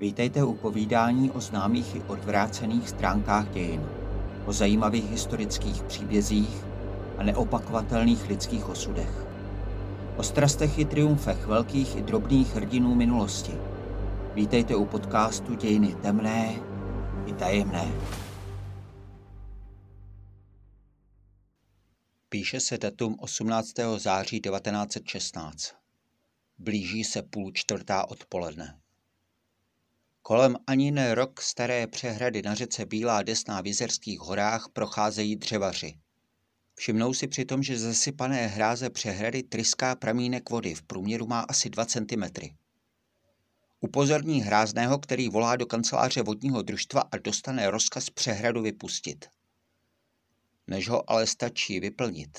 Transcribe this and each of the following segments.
Vítejte u povídání o známých i odvrácených stránkách dějin, o zajímavých historických příbězích a neopakovatelných lidských osudech. O strastech i triumfech velkých i drobných hrdinů minulosti. Vítejte u podcastu Dějiny temné i tajemné. Píše se datum 18. září 1916. Blíží se půl čtvrtá odpoledne. Kolem ani ne rok staré přehrady na řece Bílá Desná v Jizerských horách procházejí dřevaři. Všimnou si přitom, že zasypané hráze přehrady tryská pramínek vody, v průměru má asi 2 cm. Upozorní hrázného, který volá do kanceláře vodního družstva a dostane rozkaz přehradu vypustit. Než ho ale stačí vyplnit,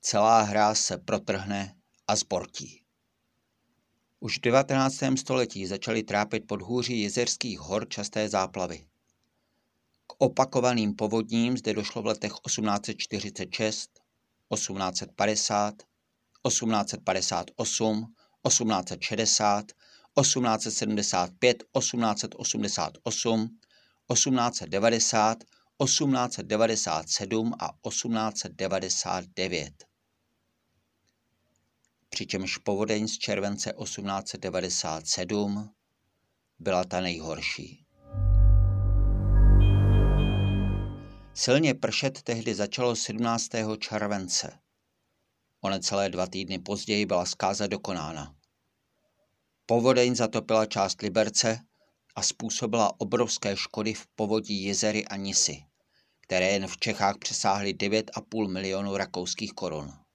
celá hráz se protrhne a zbortí. Už v 19. století začaly trápit podhůří jezerských hor časté záplavy. K opakovaným povodním zde došlo v letech 1846, 1850, 1858, 1860, 1875, 1888, 1890, 1897 a 1899 přičemž povodeň z července 1897 byla ta nejhorší. Silně pršet tehdy začalo 17. července. O necelé dva týdny později byla zkáza dokonána. Povodeň zatopila část Liberce a způsobila obrovské škody v povodí jezery a Nisy, které jen v Čechách přesáhly 9,5 milionu rakouských korun.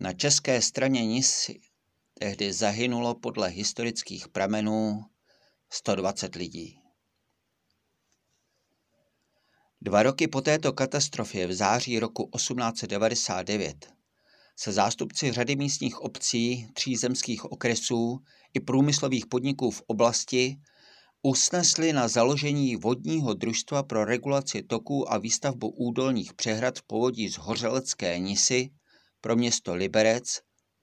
Na české straně Nisy tehdy zahynulo podle historických pramenů 120 lidí. Dva roky po této katastrofě v září roku 1899 se zástupci řady místních obcí, tří zemských okresů i průmyslových podniků v oblasti usnesli na založení vodního družstva pro regulaci toků a výstavbu údolních přehrad v povodí z Hořelecké Nisy pro město Liberec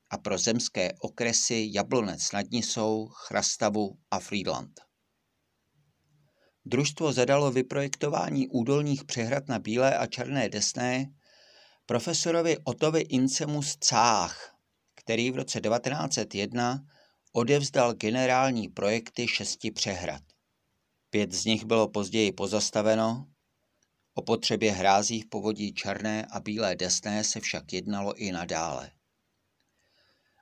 a pro zemské okresy Jablonec nad Nisou, Chrastavu a Friedland. Družstvo zadalo vyprojektování údolních přehrad na Bílé a Černé Desné profesorovi Otovi Incemu z Cách, který v roce 1901 odevzdal generální projekty šesti přehrad. Pět z nich bylo později pozastaveno O potřebě hrází v povodí Černé a Bílé Desné se však jednalo i nadále.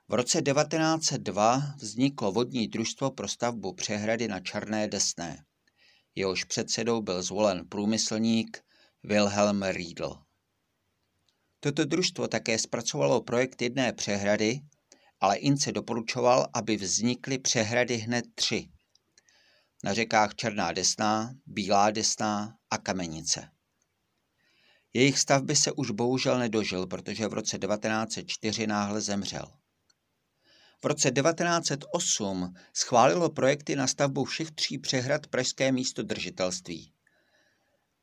V roce 1902 vzniklo vodní družstvo pro stavbu přehrady na Černé Desné. Jehož předsedou byl zvolen průmyslník Wilhelm Riedl. Toto družstvo také zpracovalo projekt jedné přehrady, ale Ince doporučoval, aby vznikly přehrady hned tři. Na řekách Černá Desná, Bílá Desná a Kamenice. Jejich stavby se už bohužel nedožil, protože v roce 1904 náhle zemřel. V roce 1908 schválilo projekty na stavbu všech tří přehrad Pražské místo držitelství.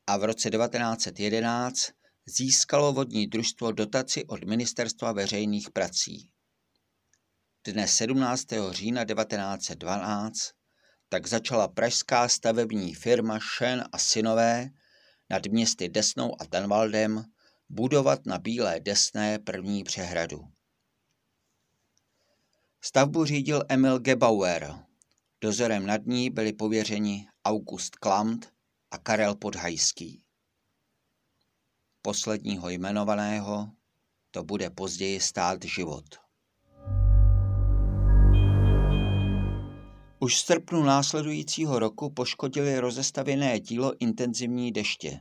A v roce 1911 získalo vodní družstvo dotaci od Ministerstva veřejných prací. Dne 17. října 1912 tak začala pražská stavební firma Šen a synové nad městy Desnou a Tenvaldem budovat na Bílé Desné první přehradu. Stavbu řídil Emil Gebauer. Dozorem nad ní byli pověřeni August Klamt a Karel Podhajský. Posledního jmenovaného to bude později stát život. Už v srpnu následujícího roku poškodili rozestavěné dílo intenzivní deště.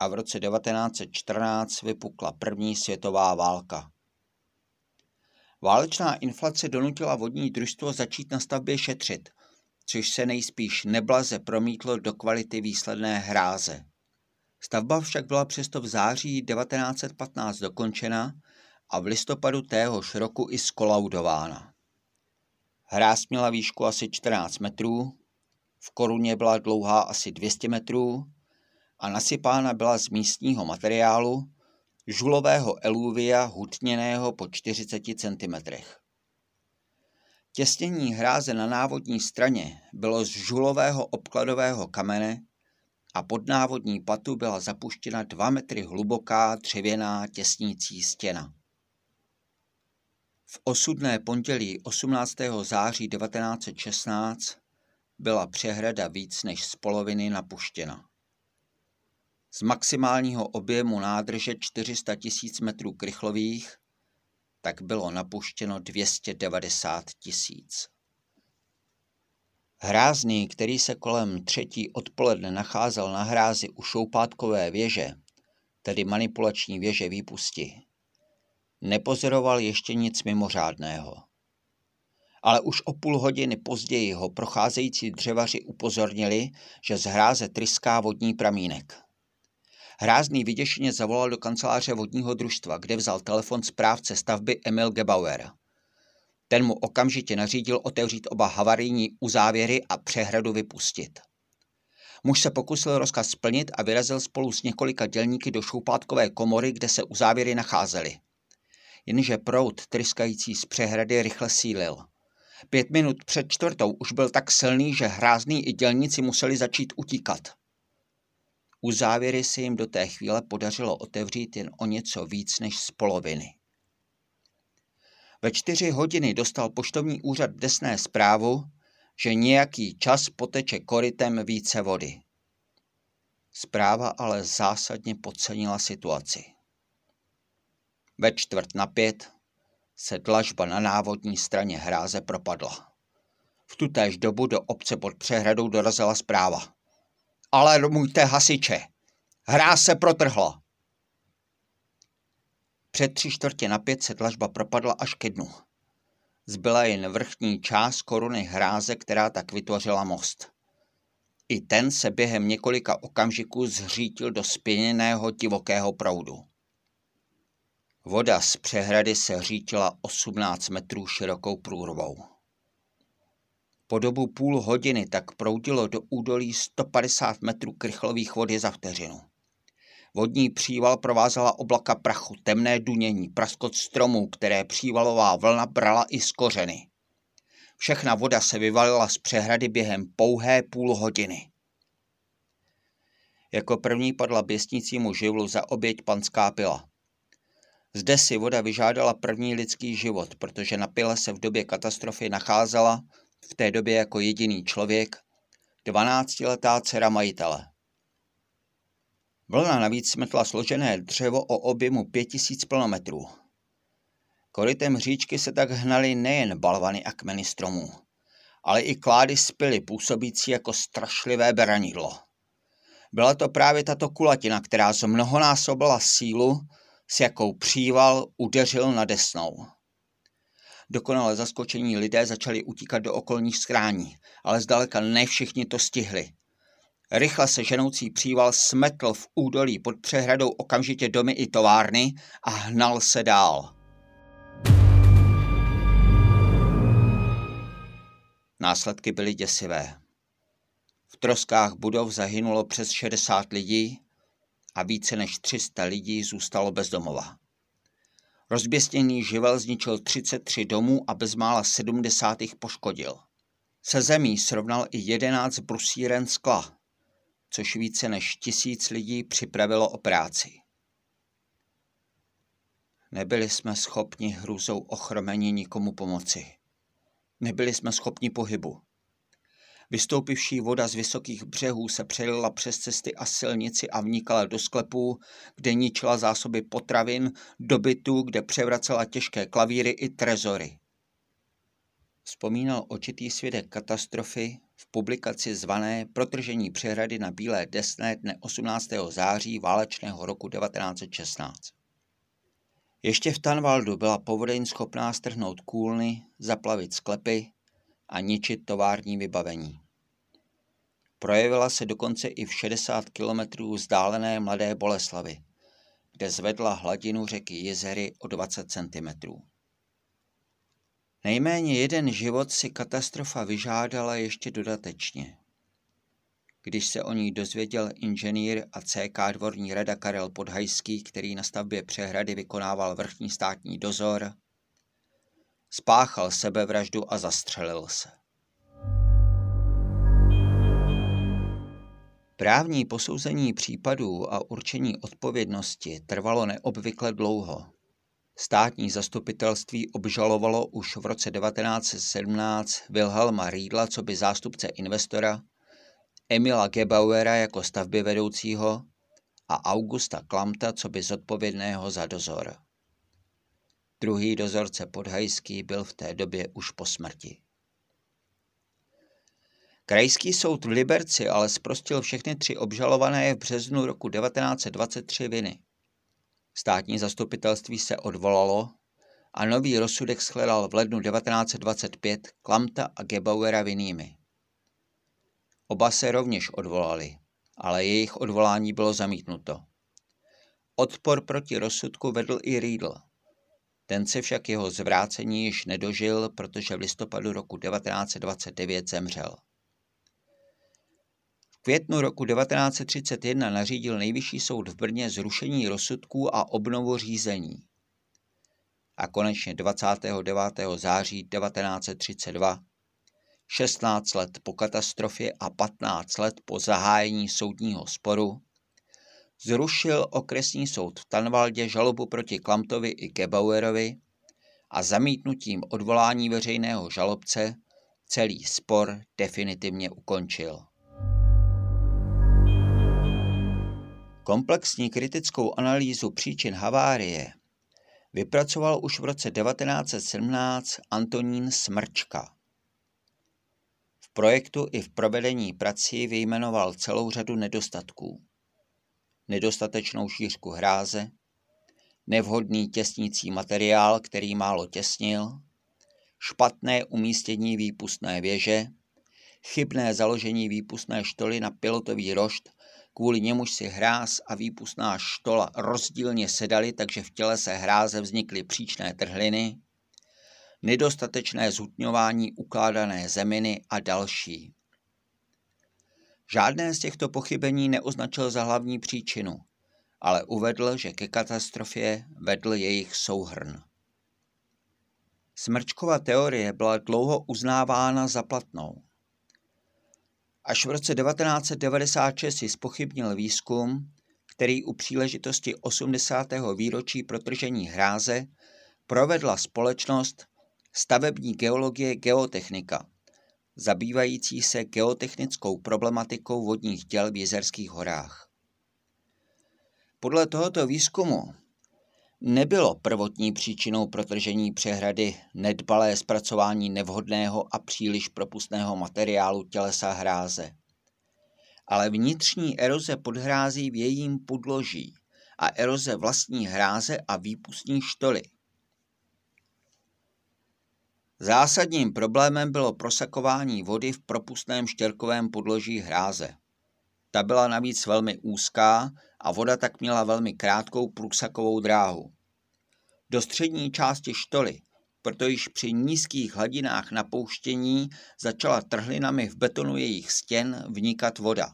A v roce 1914 vypukla první světová válka. Válečná inflace donutila vodní družstvo začít na stavbě šetřit, což se nejspíš neblaze promítlo do kvality výsledné hráze. Stavba však byla přesto v září 1915 dokončena a v listopadu téhož roku i skolaudována. Hráz měla výšku asi 14 metrů, v koruně byla dlouhá asi 200 metrů a nasypána byla z místního materiálu, žulového eluvia hutněného po 40 cm. Těsnění hráze na návodní straně bylo z žulového obkladového kamene a pod návodní patu byla zapuštěna dva metry hluboká dřevěná těsnící stěna. V osudné pondělí 18. září 1916 byla přehrada víc než z poloviny napuštěna. Z maximálního objemu nádrže 400 tisíc metrů krychlových tak bylo napuštěno 290 tisíc. Hrázný, který se kolem třetí odpoledne nacházel na hrázi u šoupátkové věže, tedy manipulační věže výpusti, nepozoroval ještě nic mimořádného. Ale už o půl hodiny později ho procházející dřevaři upozornili, že z hráze tryská vodní pramínek. Hrázný vyděšeně zavolal do kanceláře vodního družstva, kde vzal telefon správce stavby Emil Gebauer. Ten mu okamžitě nařídil otevřít oba havarijní uzávěry a přehradu vypustit. Muž se pokusil rozkaz splnit a vyrazil spolu s několika dělníky do šoupátkové komory, kde se uzávěry nacházely. Jenže proud tryskající z přehrady rychle sílil. Pět minut před čtvrtou už byl tak silný, že hrázný i dělníci museli začít utíkat. U závěry se jim do té chvíle podařilo otevřít jen o něco víc než z poloviny. Ve čtyři hodiny dostal poštovní úřad desné zprávu, že nějaký čas poteče korytem více vody. Zpráva ale zásadně podcenila situaci. Ve čtvrt na pět se dlažba na návodní straně hráze propadla. V tutéž dobu do obce pod přehradou dorazila zpráva. Alarmujte hasiče. Hráz se protrhla. Před tři čtvrtě na pět se dlažba propadla až ke dnu. Zbyla jen vrchní část koruny hráze, která tak vytvořila most. I ten se během několika okamžiků zřítil do spěněného divokého proudu. Voda z přehrady se řítila 18 metrů širokou průrvou. Po dobu půl hodiny tak proudilo do údolí 150 metrů krychlových vody za vteřinu. Vodní příval provázela oblaka prachu, temné dunění, praskot stromů, které přívalová vlna brala i z kořeny. Všechna voda se vyvalila z přehrady během pouhé půl hodiny. Jako první padla běsnícímu živlu za oběť panská pila. Zde si voda vyžádala první lidský život, protože na pile se v době katastrofy nacházela v té době jako jediný člověk 12-letá dcera majitele. Vlna navíc smetla složené dřevo o objemu 5000 plnometrů. Korytem říčky se tak hnaly nejen balvany a kmeny stromů, ale i klády spily působící jako strašlivé beranidlo. Byla to právě tato kulatina, která zmnohonásobila sílu, s jakou příval udeřil na desnou. Dokonale zaskočení lidé začali utíkat do okolních skrání, ale zdaleka ne všichni to stihli. Rychle se ženoucí příval smetl v údolí pod přehradou okamžitě domy i továrny a hnal se dál. Následky byly děsivé. V troskách budov zahynulo přes 60 lidí a více než 300 lidí zůstalo bez domova. Rozběstěný živel zničil 33 domů a bezmála 70 jich poškodil. Se zemí srovnal i 11 brusíren skla, což více než tisíc lidí připravilo o práci. Nebyli jsme schopni hrůzou ochromení nikomu pomoci. Nebyli jsme schopni pohybu. Vystoupivší voda z vysokých břehů se přelila přes cesty a silnici a vnikala do sklepů, kde ničila zásoby potravin, dobytu, kde převracela těžké klavíry i trezory. Vzpomínal očitý svědek katastrofy v publikaci zvané Protržení přehrady na Bílé desné dne 18. září válečného roku 1916. Ještě v Tanvaldu byla povodeň schopná strhnout kůlny, zaplavit sklepy a ničit tovární vybavení. Projevila se dokonce i v 60 kilometrů vzdálené Mladé Boleslavy, kde zvedla hladinu řeky Jezery o 20 cm. Nejméně jeden život si katastrofa vyžádala ještě dodatečně. Když se o ní dozvěděl inženýr a CK dvorní rada Karel Podhajský, který na stavbě přehrady vykonával vrchní státní dozor, spáchal sebevraždu a zastřelil se. Právní posouzení případů a určení odpovědnosti trvalo neobvykle dlouho. Státní zastupitelství obžalovalo už v roce 1917 Wilhelma Riedla co by zástupce investora, Emila Gebauera jako stavby vedoucího a Augusta Klamta co by zodpovědného za dozor. Druhý dozorce Podhajský byl v té době už po smrti. Krajský soud v Liberci ale zprostil všechny tři obžalované v březnu roku 1923 viny. Státní zastupitelství se odvolalo a nový rozsudek shledal v lednu 1925 Klamta a Gebauera vinnými. Oba se rovněž odvolali, ale jejich odvolání bylo zamítnuto. Odpor proti rozsudku vedl i Riedl. Ten se však jeho zvrácení již nedožil, protože v listopadu roku 1929 zemřel květnu roku 1931 nařídil nejvyšší soud v Brně zrušení rozsudků a obnovu řízení. A konečně 29. září 1932, 16 let po katastrofě a 15 let po zahájení soudního sporu, zrušil okresní soud v Tanvaldě žalobu proti Klamtovi i Gebauerovi a zamítnutím odvolání veřejného žalobce celý spor definitivně ukončil. Komplexní kritickou analýzu příčin havárie vypracoval už v roce 1917 Antonín Smrčka. V projektu i v provedení prací vyjmenoval celou řadu nedostatků. Nedostatečnou šířku hráze, nevhodný těsnící materiál, který málo těsnil, špatné umístění výpustné věže, chybné založení výpustné štoly na pilotový rošt kvůli němuž si hráz a výpustná štola rozdílně sedaly, takže v těle se hráze vznikly příčné trhliny, nedostatečné zhutňování ukládané zeminy a další. Žádné z těchto pochybení neoznačil za hlavní příčinu, ale uvedl, že ke katastrofě vedl jejich souhrn. Smrčkova teorie byla dlouho uznávána za platnou. Až v roce 1996 si spochybnil výzkum, který u příležitosti 80. výročí protržení hráze provedla společnost stavební geologie geotechnika, zabývající se geotechnickou problematikou vodních děl v Jezerských horách. Podle tohoto výzkumu nebylo prvotní příčinou protržení přehrady nedbalé zpracování nevhodného a příliš propustného materiálu tělesa hráze, ale vnitřní eroze podhrází v jejím podloží a eroze vlastní hráze a výpustní štoly. Zásadním problémem bylo prosakování vody v propustném štěrkovém podloží hráze. Ta byla navíc velmi úzká a voda tak měla velmi krátkou průsakovou dráhu. Do střední části štoly, proto již při nízkých hladinách napouštění začala trhlinami v betonu jejich stěn vnikat voda.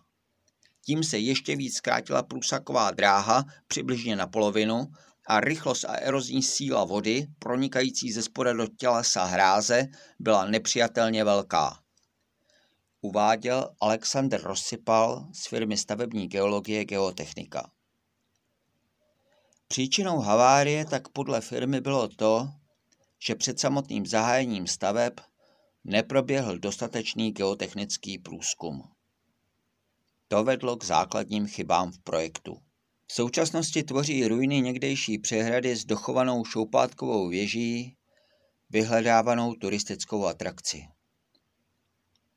Tím se ještě víc zkrátila průsaková dráha přibližně na polovinu a rychlost a erozní síla vody pronikající ze spoda do tělesa hráze byla nepřijatelně velká uváděl Alexander Rozsypal z firmy stavební geologie Geotechnika. Příčinou havárie tak podle firmy bylo to, že před samotným zahájením staveb neproběhl dostatečný geotechnický průzkum. To vedlo k základním chybám v projektu. V současnosti tvoří ruiny někdejší přehrady s dochovanou šoupátkovou věží, vyhledávanou turistickou atrakci.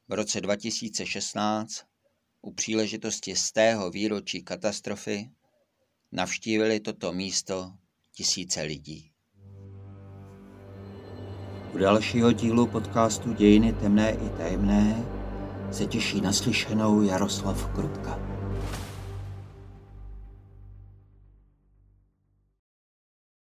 V roce 2016 u příležitosti z tého výročí katastrofy navštívili toto místo tisíce lidí. U dalšího dílu podcastu Dějiny temné i tajemné se těší naslyšenou Jaroslav Krutka.